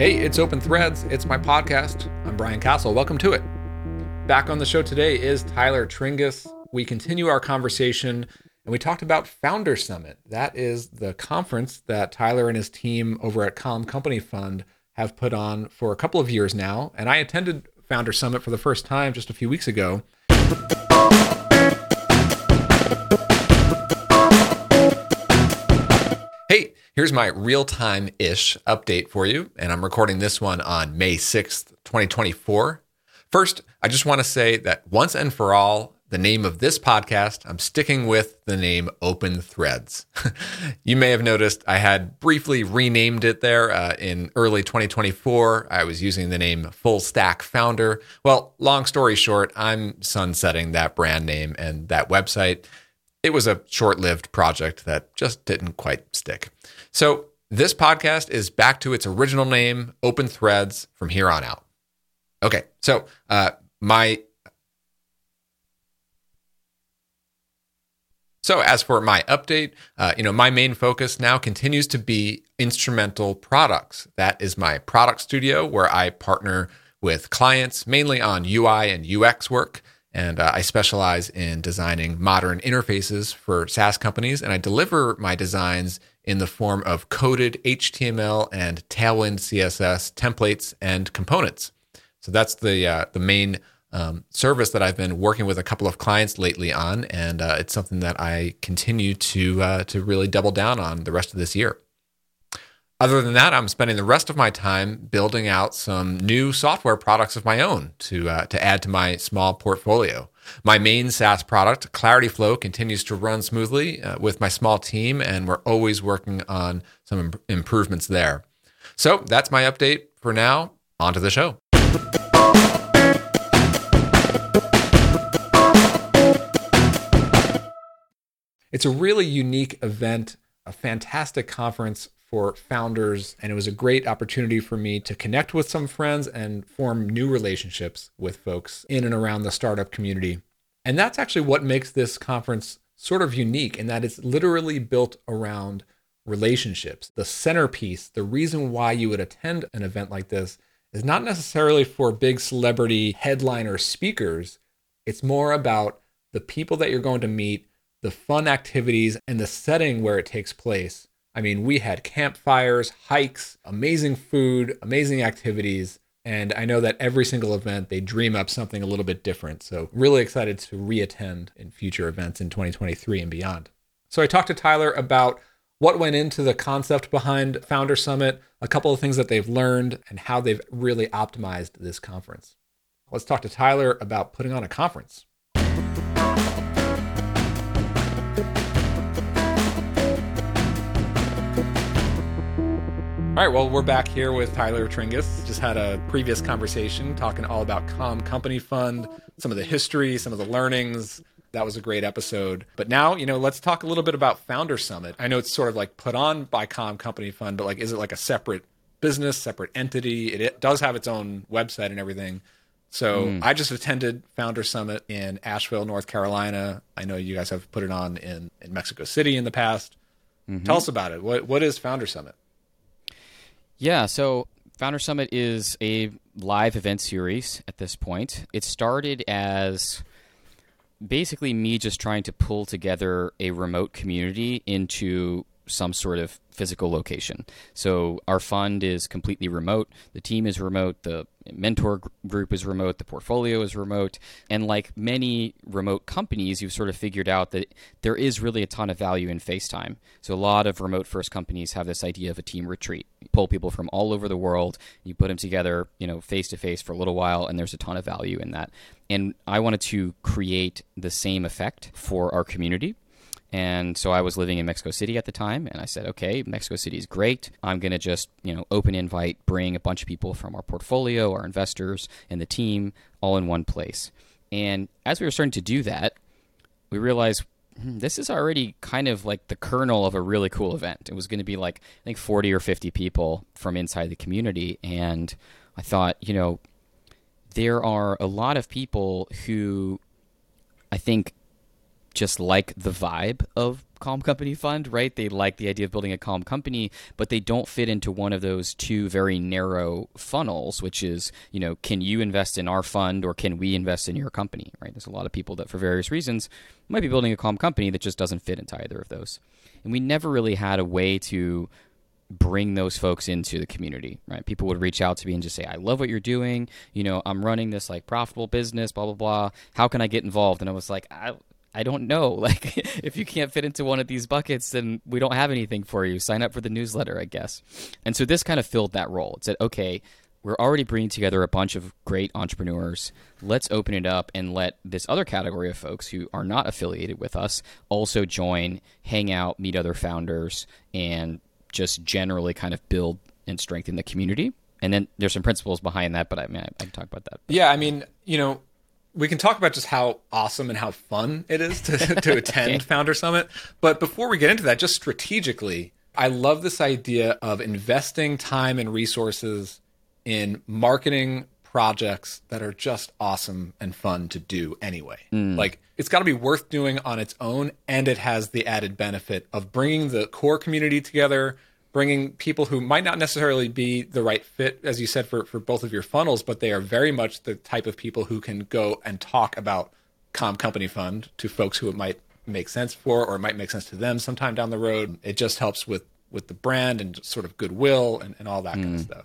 Hey, it's Open Threads. It's my podcast. I'm Brian Casel. Welcome to it. Back on the show today is Tyler Tringas. We continue our conversation and we talked about Founder Summit. That is the conference that Tyler and his team over at Calm Company Fund have put on for a couple of years now. And I attended Founder Summit for the first time just a few weeks ago. Here's my real time ish update for you. And I'm recording this one on May 6th, 2024. First, I just want to say that once and for all, the name of this podcast, I'm sticking with the name Open Threads. you may have noticed I had briefly renamed it there uh, in early 2024. I was using the name Full Stack Founder. Well, long story short, I'm sunsetting that brand name and that website it was a short lived project that just didn't quite stick. So, this podcast is back to its original name, Open Threads, from here on out. Okay, so uh, my. So, as for my update, uh, you know, my main focus now continues to be instrumental products. That is my product studio where I partner with clients mainly on UI and UX work and uh, I specialize in designing modern interfaces for SaaS companies, and I deliver my designs in the form of coded HTML and Tailwind CSS templates and components. So that's the uh, the main um, service that I've been working with a couple of clients lately on, and uh, it's something that I continue to uh, to really double down on the rest of this year. Other than that, I'm spending the rest of my time building out some new software products of my own to uh, to add to my small portfolio. My main SaaS product, Clarity Flow, continues to run smoothly uh, with my small team, and we're always working on some Im- improvements there. So that's my update for now. On to the show. It's a really unique event, a fantastic conference for founders. And it was a great opportunity for me to connect with some friends and form new relationships with folks in and around the startup community. And that's actually what makes this conference sort of unique in that it's literally built around relationships. The centerpiece, the reason why you would attend an event like this is not necessarily for big celebrity headliner speakers. It's more about the people that you're going to meet, the fun activities, and the setting where it takes place I mean, we had campfires, hikes, amazing food, amazing activities. And I know that every single event, they dream up something a little bit different. So, really excited to reattend in future events in 2023 and beyond. So, I talked to Tyler about what went into the concept behind Founder Summit, a couple of things that they've learned, and how they've really optimized this conference. Let's talk to Tyler about putting on a conference. All right, well, we're back here with Tyler Tringas. Just had a previous conversation talking all about Calm Company Fund, some of the history, some of the learnings. That was a great episode. But now, you know, let's talk a little bit about Founder Summit. I know it's sort of like put on by Calm Company Fund, but like, is it like a separate business, separate entity? It, it does have its own website and everything. So mm. I just attended Founder Summit in Asheville, North Carolina. I know you guys have put it on in, in Mexico City in the past. Mm-hmm. Tell us about it. What what is Founder Summit? Yeah, so Founder Summit is a live event series at this point. It started as basically me just trying to pull together a remote community into some sort of physical location. So our fund is completely remote. The team is remote. The mentor group is remote. The portfolio is remote. And like many remote companies, you've sort of figured out that there is really a ton of value in FaceTime. So a lot of remote first companies have this idea of a team retreat. You pull people from all over the world, you put them together, you know, face to face for a little while, and there's a ton of value in that. And I wanted to create the same effect for our community. And so I was living in Mexico City at the time, and I said, okay, Mexico City is great. I'm going to just, you know, open invite, bring a bunch of people from our portfolio, our investors, and the team all in one place. And as we were starting to do that, we realized hmm, this is already kind of like the kernel of a really cool event. It was going to be like, I think, 40 or 50 people from inside the community. And I thought, you know, there are a lot of people who I think just like the vibe of Calm Company Fund, right? They like the idea of building a calm company, but they don't fit into one of those two very narrow funnels, which is, you know, can you invest in our fund or can we invest in your company, right? There's a lot of people that, for various reasons, might be building a calm company that just doesn't fit into either of those. And we never really had a way to bring those folks into the community, right? People would reach out to me and just say, I love what you're doing. You know, I'm running this like profitable business, blah, blah, blah. How can I get involved? And I was like, I, I don't know. Like, if you can't fit into one of these buckets, then we don't have anything for you. Sign up for the newsletter, I guess. And so this kind of filled that role. It said, okay, we're already bringing together a bunch of great entrepreneurs. Let's open it up and let this other category of folks who are not affiliated with us also join, hang out, meet other founders, and just generally kind of build and strengthen the community. And then there's some principles behind that, but I mean, I, I can talk about that. Yeah, I mean, you know, we can talk about just how awesome and how fun it is to, to attend okay. Founder Summit. But before we get into that, just strategically, I love this idea of investing time and resources in marketing projects that are just awesome and fun to do anyway. Mm. Like it's got to be worth doing on its own and it has the added benefit of bringing the core community together, bringing people who might not necessarily be the right fit, as you said, for, for both of your funnels, but they are very much the type of people who can go and talk about Calm Company Fund to folks who it might make sense for or it might make sense to them sometime down the road. It just helps with with the brand and sort of goodwill and, and all that mm. kind of stuff.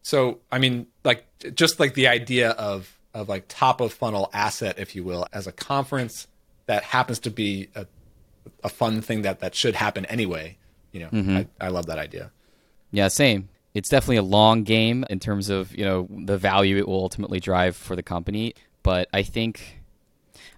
So, I mean, like just like the idea of of like top of funnel asset, if you will, as a conference that happens to be a, a fun thing that that should happen anyway you know, mm-hmm. I, I love that idea. Yeah, same. It's definitely a long game in terms of you know the value it will ultimately drive for the company. But I think,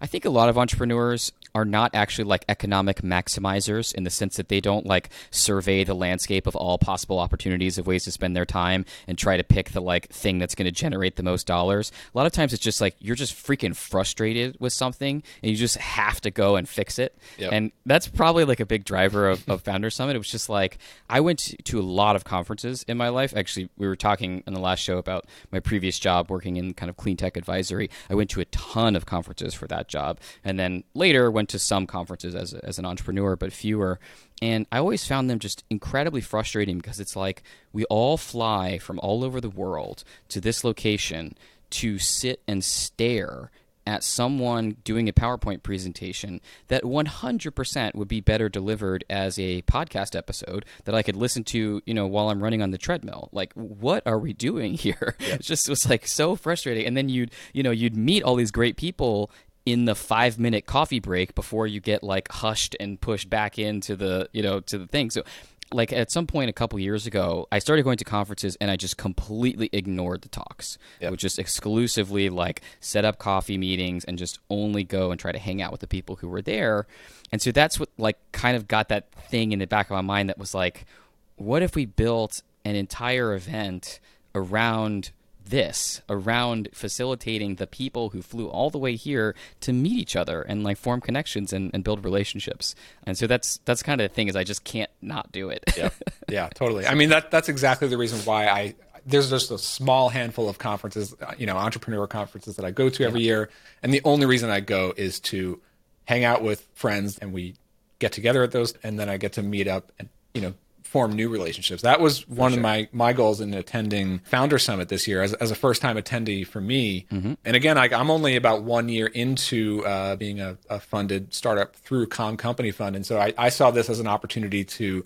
I think a lot of entrepreneurs are not actually like economic maximizers in the sense that they don't like survey the landscape of all possible opportunities of ways to spend their time and try to pick the like thing that's going to generate the most dollars. A lot of times it's just like you're just freaking frustrated with something and you just have to go and fix it. Yep. And that's probably like a big driver of, of Founder Summit. It was just like I went to a lot of conferences in my life. Actually, we were talking in the last show about my previous job working in kind of clean tech advisory. I went to a ton of conferences for that job. And then later went to some conferences as, as an entrepreneur, but fewer. And I always found them just incredibly frustrating because it's like we all fly from all over the world to this location to sit and stare at someone doing a PowerPoint presentation that 100% would be better delivered as a podcast episode that I could listen to, you know, while I'm running on the treadmill. Like, what are we doing here? Yeah. It just was like so frustrating. And then you'd, you know, you'd meet all these great people in the five minute coffee break before you get like hushed and pushed back into the you know to the thing. So like at some point a couple years ago i started going to conferences and i just completely ignored the talks. Yep. would just exclusively like set up coffee meetings and just only go and try to hang out with the people who were there. And so that's what like kind of got that thing in the back of my mind that was like what if we built an entire event around this around facilitating the people who flew all the way here to meet each other and like form connections and, and build relationships. And so that's that's kind of the thing is I just can't not do it. yeah, yeah, totally. I mean that that's exactly the reason why I there's just a small handful of conferences, uh, you know, entrepreneur conferences that I go to every yeah. year, and the only reason I go is to hang out with friends and we get together at those, and then I get to meet up and you know form new relationships. That was one sure. of my my goals in attending Founder Summit this year as, as a first time attendee for me. Mm-hmm. And again, I, am only about one year into uh, being a, a, funded startup through Calm Company Fund, and so I, I, saw this as an opportunity to,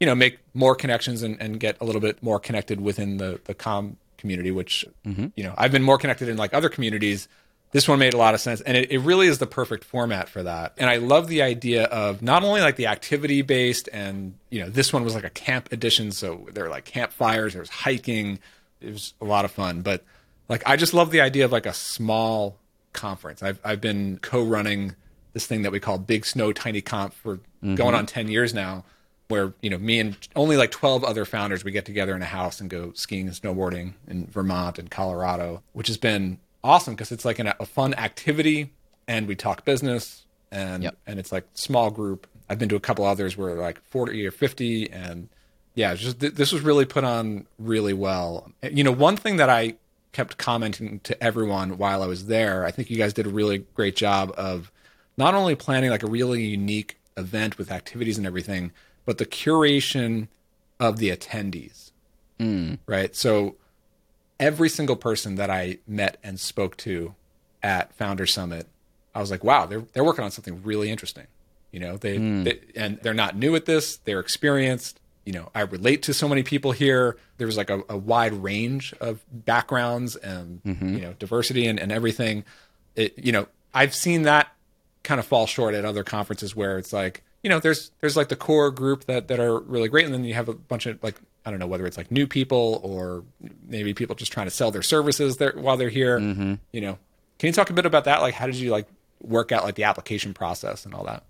you know, make more connections and, and get a little bit more connected within the the Calm community, which mm-hmm. you know I've been more connected in like other communities this one made a lot of sense and it, it really is the perfect format for that. And i love the idea of not only like the activity based and you know this one was like a camp edition so there were like campfires there was hiking it was a lot of fun. But like i just love the idea of like a small conference. I've, I've been co-running this thing that we call Big Snow Tiny Conf for mm-hmm. going on 10 years now where you know me and only like 12 other founders we get together in a house and go skiing and snowboarding in vermont and colorado which has been awesome because it's like an, a fun activity and we talk business and yep. and it's like small group. I've been to a couple others where like 40 or 50 and yeah, just th- this was really put on really well. You know, one thing that I kept commenting to everyone while I was there, I think you guys did a really great job of not only planning like a really unique event with activities and everything, but the curation of the attendees. Mm. Right. So every single person that I met and spoke to at Founder Summit, I was like, wow, they're they're working on something really interesting. You know, they, Mm. they and they're not new at this. They're experienced. You know, I relate to so many people here. There was like a, a wide range of backgrounds and you know diversity and, and everything. It you know I've seen that kind of fall short at other conferences where it's like you know there's there's like the core group that that are really great and then you have a bunch of like I don't know whether it's like new people or maybe people just trying to sell their services there while they're here. Mm-hmm. You know, can you talk a bit about that? Like, how did you like work out like the application process and all that?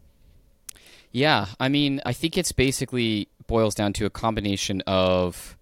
Yeah, I mean, I think it's basically boils down to a combination of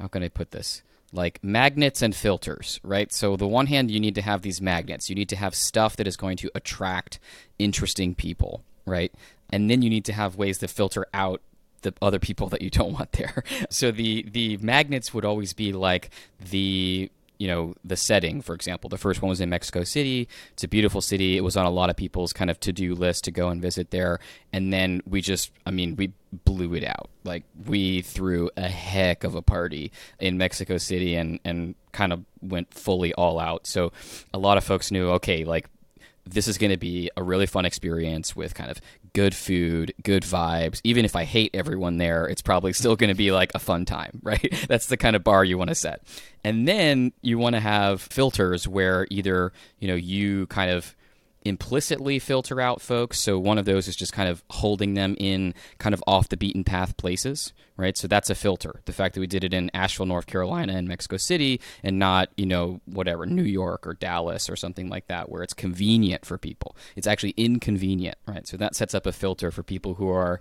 how can I put this? Like magnets and filters, right? So the one hand you need to have these magnets. You need to have stuff that is going to attract interesting people, right? And then you need to have ways to filter out the other people that you don't want there. So the the magnets would always be like the you know the setting. For example the first one was in mexico city. It's a beautiful city. It was on a lot of people's kind of to-do list to go and visit there. And then we just i mean we blew it out. Like we threw a heck of a party in mexico city and and kind of went fully all out. So a lot of folks knew okay like this is going to be a really fun experience with kind of good food, good vibes. Even if I hate everyone there, it's probably still going to be like a fun time, right? That's the kind of bar you want to set. And then you want to have filters where either, you know, you kind of implicitly filter out folks. So one of those is just kind of holding them in kind of off the beaten path places, right? So that's a filter. The fact that we did it in Asheville, North Carolina and Mexico City and not, you know, whatever, New York or Dallas or something like that where it's convenient for people. It's actually inconvenient, right? So that sets up a filter for people who are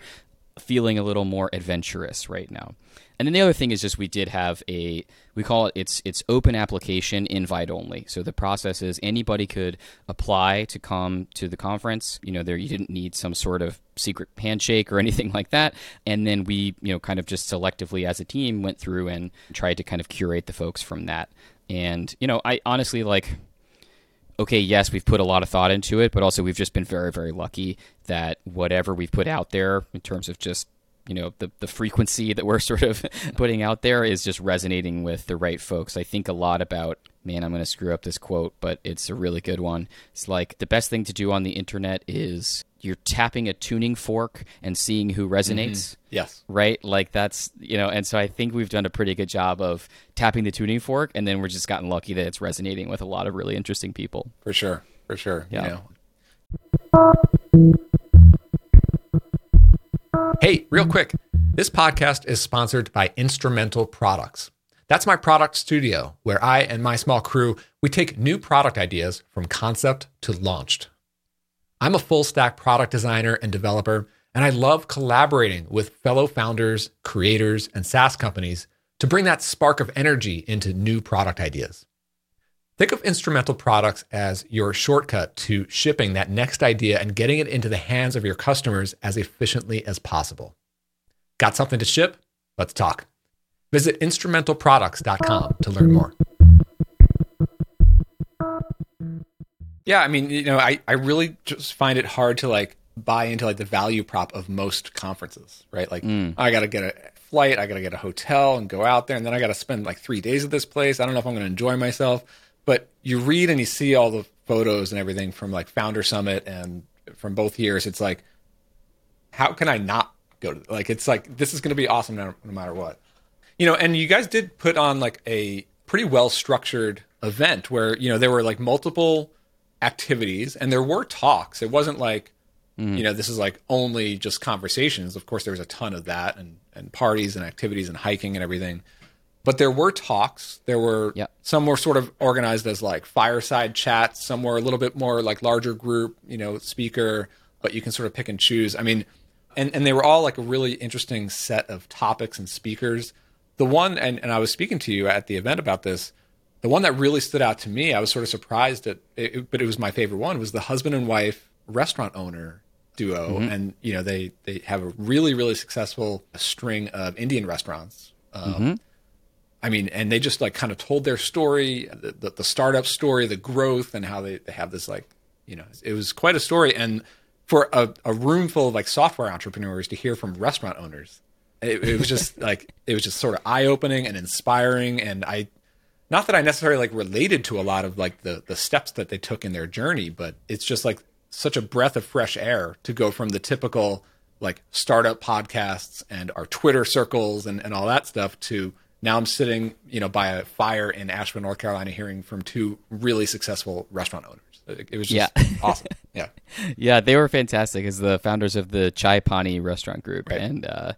feeling a little more adventurous right now. And then the other thing is just we did have a we call it it's it's open application invite only. So the process is anybody could apply to come to the conference. You know, there you didn't need some sort of secret handshake or anything like that. And then we, you know, kind of just selectively as a team went through and tried to kind of curate the folks from that. And, you know, I honestly like okay, yes, we've put a lot of thought into it, but also we've just been very, very lucky that whatever we've put out there in terms of just you know the the frequency that we're sort of putting out there is just resonating with the right folks. I think a lot about man, I'm going to screw up this quote, but it's a really good one. It's like the best thing to do on the internet is you're tapping a tuning fork and seeing who resonates mm-hmm. Yes. right? Like that's you know, and so I think we've done a pretty good job of tapping the tuning fork, and then we're just gotten lucky that it's resonating with a lot of really interesting people. For sure. For sure. Yeah. You know. Hey, real quick. This podcast is sponsored by Instrumental Products. That's my product studio where I and my small crew, we take new product ideas from concept to launched. I'm a full stack product designer and developer, and I love collaborating with fellow founders, creators, and SaaS companies to bring that spark of energy into new product ideas. Think of instrumental products as your shortcut to shipping that next idea and getting it into the hands of your customers as efficiently as possible. Got something to ship? Let's talk. Visit instrumentalproducts.com to learn more. Yeah, I mean, you know, I, I really just find it hard to like buy into like the value prop of most conferences, right? Like mm. I got to get a flight, I got to get a hotel and go out there and then I got to spend like 3 days at this place. I don't know if I'm going to enjoy myself, but you read and you see all the photos and everything from like Founder Summit and from both years. It's like how can I not go to like it's like this is going to be awesome no, no matter what. You know, and you guys did put on like a pretty well structured event where, you know, there were like multiple activities and there were talks. It wasn't like, mm. you know, this is like only just conversations. Of course, there was a ton of that and, and parties and activities and hiking and everything. But there were talks. There were Yep. some were sort of organized as like fireside chats. Some were a little bit more like larger group, you know, speaker, but you can sort of pick and choose. I mean, and, and they were all like a really interesting set of topics and speakers. The one, and, and I was speaking to you at the event about this, the one that really stood out to me, I was sort of surprised at, it, but it was my favorite one, was the husband and wife restaurant owner duo. And, you know, they, they have a really, really successful string of Indian restaurants. Um, I mean, and they just like kind of told their story, the, the, the startup story, the growth, and how they, they have this like You know, it was quite a story. And for a, a room full of like software entrepreneurs to hear from restaurant owners, it, it was just like it was just sort of eye opening and inspiring. And I, not that I necessarily like related to a lot of like the the steps that they took in their journey, but it's just like such a breath of fresh air to go from the typical like startup podcasts and our Twitter circles and, and all that stuff to now I'm sitting, you know, by a fire in Asheville, North Carolina, hearing from two really successful restaurant owners. It, was just Yeah. awesome. Yeah. Yeah, they were fantastic as the founders of the Chai Pani restaurant group, Right. and uh,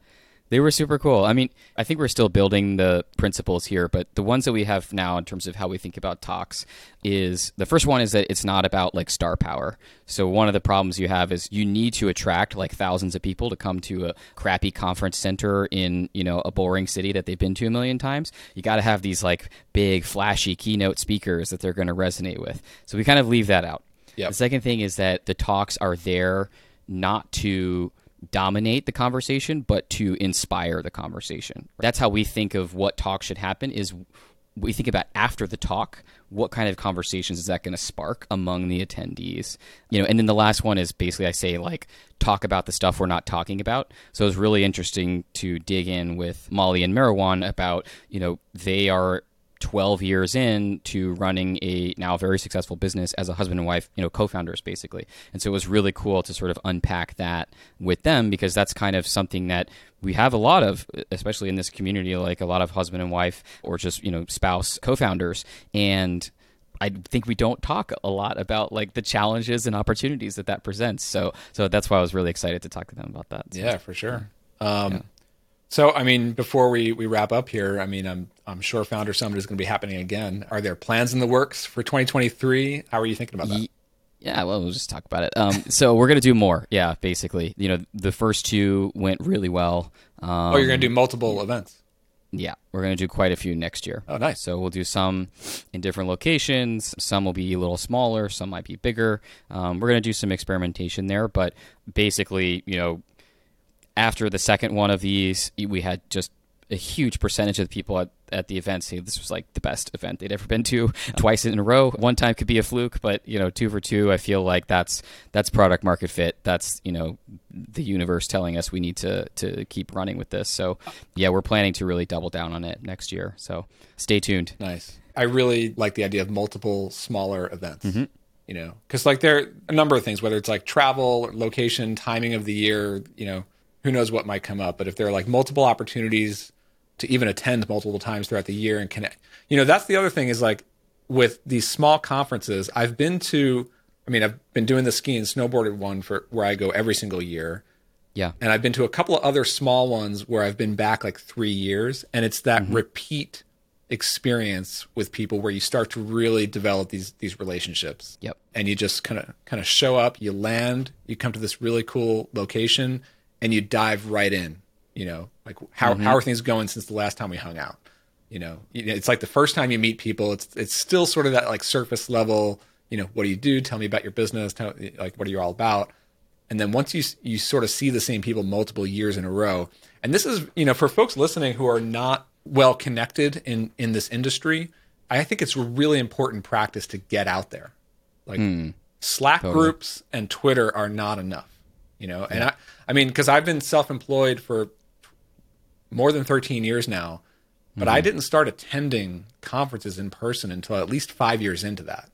they were super cool. I mean, I think we're still building the principles here, but the ones that we have now in terms of how we think about talks is the first one is that it's not about like star power. So one of the problems you have is you need to attract like thousands of people to come to a crappy conference center in you know a boring city that they've been to a million times. You got to have these like big flashy keynote speakers that they're going to resonate with. So we kind of leave that out. Yep. The second thing is that the talks are there not to dominate the conversation, but to inspire the conversation. That's how we think of what talk should happen. Is we think about after the talk, what kind of conversations is that going to spark among the attendees? You know, and then the last one is basically I say like talk about the stuff we're not talking about. So it was really interesting to dig in with Molly and Meherwan about you know they are 12 years in to running a now very successful business as a husband and wife, you know, co-founders basically. And so it was really cool to sort of unpack that with them because that's kind of something that we have a lot of, especially in this community, like a lot of husband and wife or just, you know, spouse co-founders. And I think we don't talk a lot about like the challenges and opportunities that that presents. So, so that's why I was really excited to talk to them about that. So- Yeah, for sure. Um, So, I mean, before we, we wrap up here, I mean, I'm I'm sure Founder Summit is going to be happening again. Are there plans in the works for 2023? How are you thinking about that? Ye- Yeah, well, we'll just talk about it. Um, so we're gonna do more. Yeah, basically, you know, the first two went really well. Um, oh, you're going to do multiple events. yeah, we're gonna do quite a few next year. Oh, nice. So we'll do some in different locations. Some will be a little smaller. Some might be bigger. Um, we're gonna do some experimentation there, but basically, you know, after the second one of these, we had just a huge percentage of the people at, at the event say this was like the best event they'd ever been to twice in a row. One time could be a fluke, but you know, two for two, I feel like that's that's product market fit. That's you know the universe telling us we need to to keep running with this. So yeah, we're planning to really double down on it next year. So stay tuned. Nice. I really like the idea of multiple smaller events. Mm-hmm. You know, because like there are a number of things, whether it's like travel, location, timing of the year. You know, who knows what might come up. But if there are like multiple opportunities to even attend multiple times throughout the year and connect, you know, that's the other thing is like with these small conferences. I've been to. I mean, I've been doing the ski and snowboarded one for where I go every single year. Yeah. And I've been to a couple of other small ones where I've been back like three years, and it's that mm-hmm. repeat experience with people where you start to really develop these these relationships. Yep. And you just kind of kind of show up, you land, you come to this really cool location, and you dive right in. You know, like how mm-hmm. how are things going since the last time we hung out? You know, it's like the first time you meet people. It's it's still sort of that like surface level. You know, what do you do? Tell me about your business. Tell, like, what are you all about? And then once you you sort of see the same people multiple years in a row, and this is you know for folks listening who are not well connected in in this industry, I think it's a really important practice to get out there. Like hmm. Slack groups and Twitter are not enough, you know. And I I mean because I've been self employed for more than 13 years now, but I mm-hmm. didn't start attending conferences in person until at least five years into that,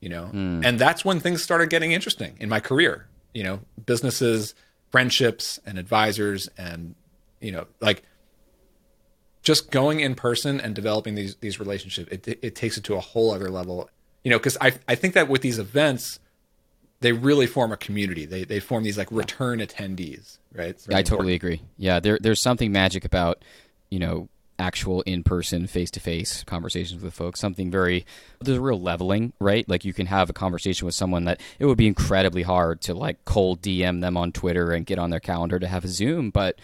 you know, mm. and that's when things started getting interesting in my career, you know, businesses, friendships, and advisors, and you know, like just going in person and developing these these relationships, it it takes it to a whole other level, you know, because I I think that with these events. They really form a community. They they form these like return attendees, right? Really I totally agree. Yeah, there there's something magic about, you know, actual in-person face-to-face conversations with folks. Something very there's a real leveling, right? Like you can have a conversation with someone that it would be incredibly hard to like cold DM them on Twitter and get on their calendar to have a Zoom, but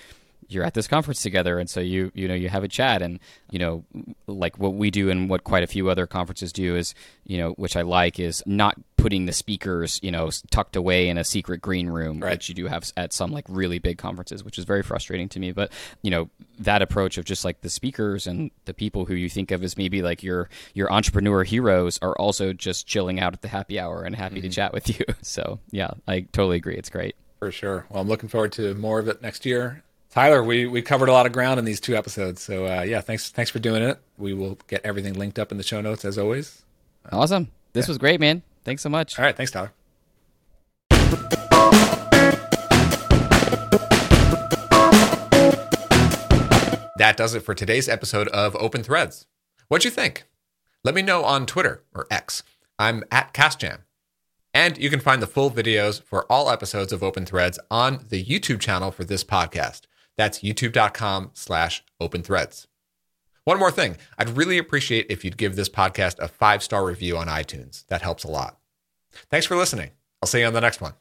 you're at this conference together, and so you you know you have a chat, and you know like what we do and what quite a few other conferences do is you know which I like is not putting the speakers you know tucked away in a secret green room, right. which you do have at some like really big conferences, which is very frustrating to me. But you know that approach of just like the speakers and the people who you think of as maybe like your your entrepreneur heroes are also just chilling out at the happy hour and happy mm-hmm. to chat with you. So yeah, I totally agree. It's great. For sure. Well, I'm looking forward to more of it next year. Tyler, we, we covered a lot of ground in these two episodes. So uh, yeah, thanks thanks for doing it. We will get everything linked up in the show notes as always. Awesome. This yeah. was great, man. Thanks so much. All right, thanks, Tyler. That does it for today's episode of Open Threads. What'd you think? Let me know on Twitter or X. I'm at CasJam. And you can find the full videos for all episodes of Open Threads on the YouTube channel for this podcast. That's youtube.com slash open threads. One more thing. I'd really appreciate if you'd give this podcast a five star review on iTunes. That helps a lot. Thanks for listening. I'll see you on the next one.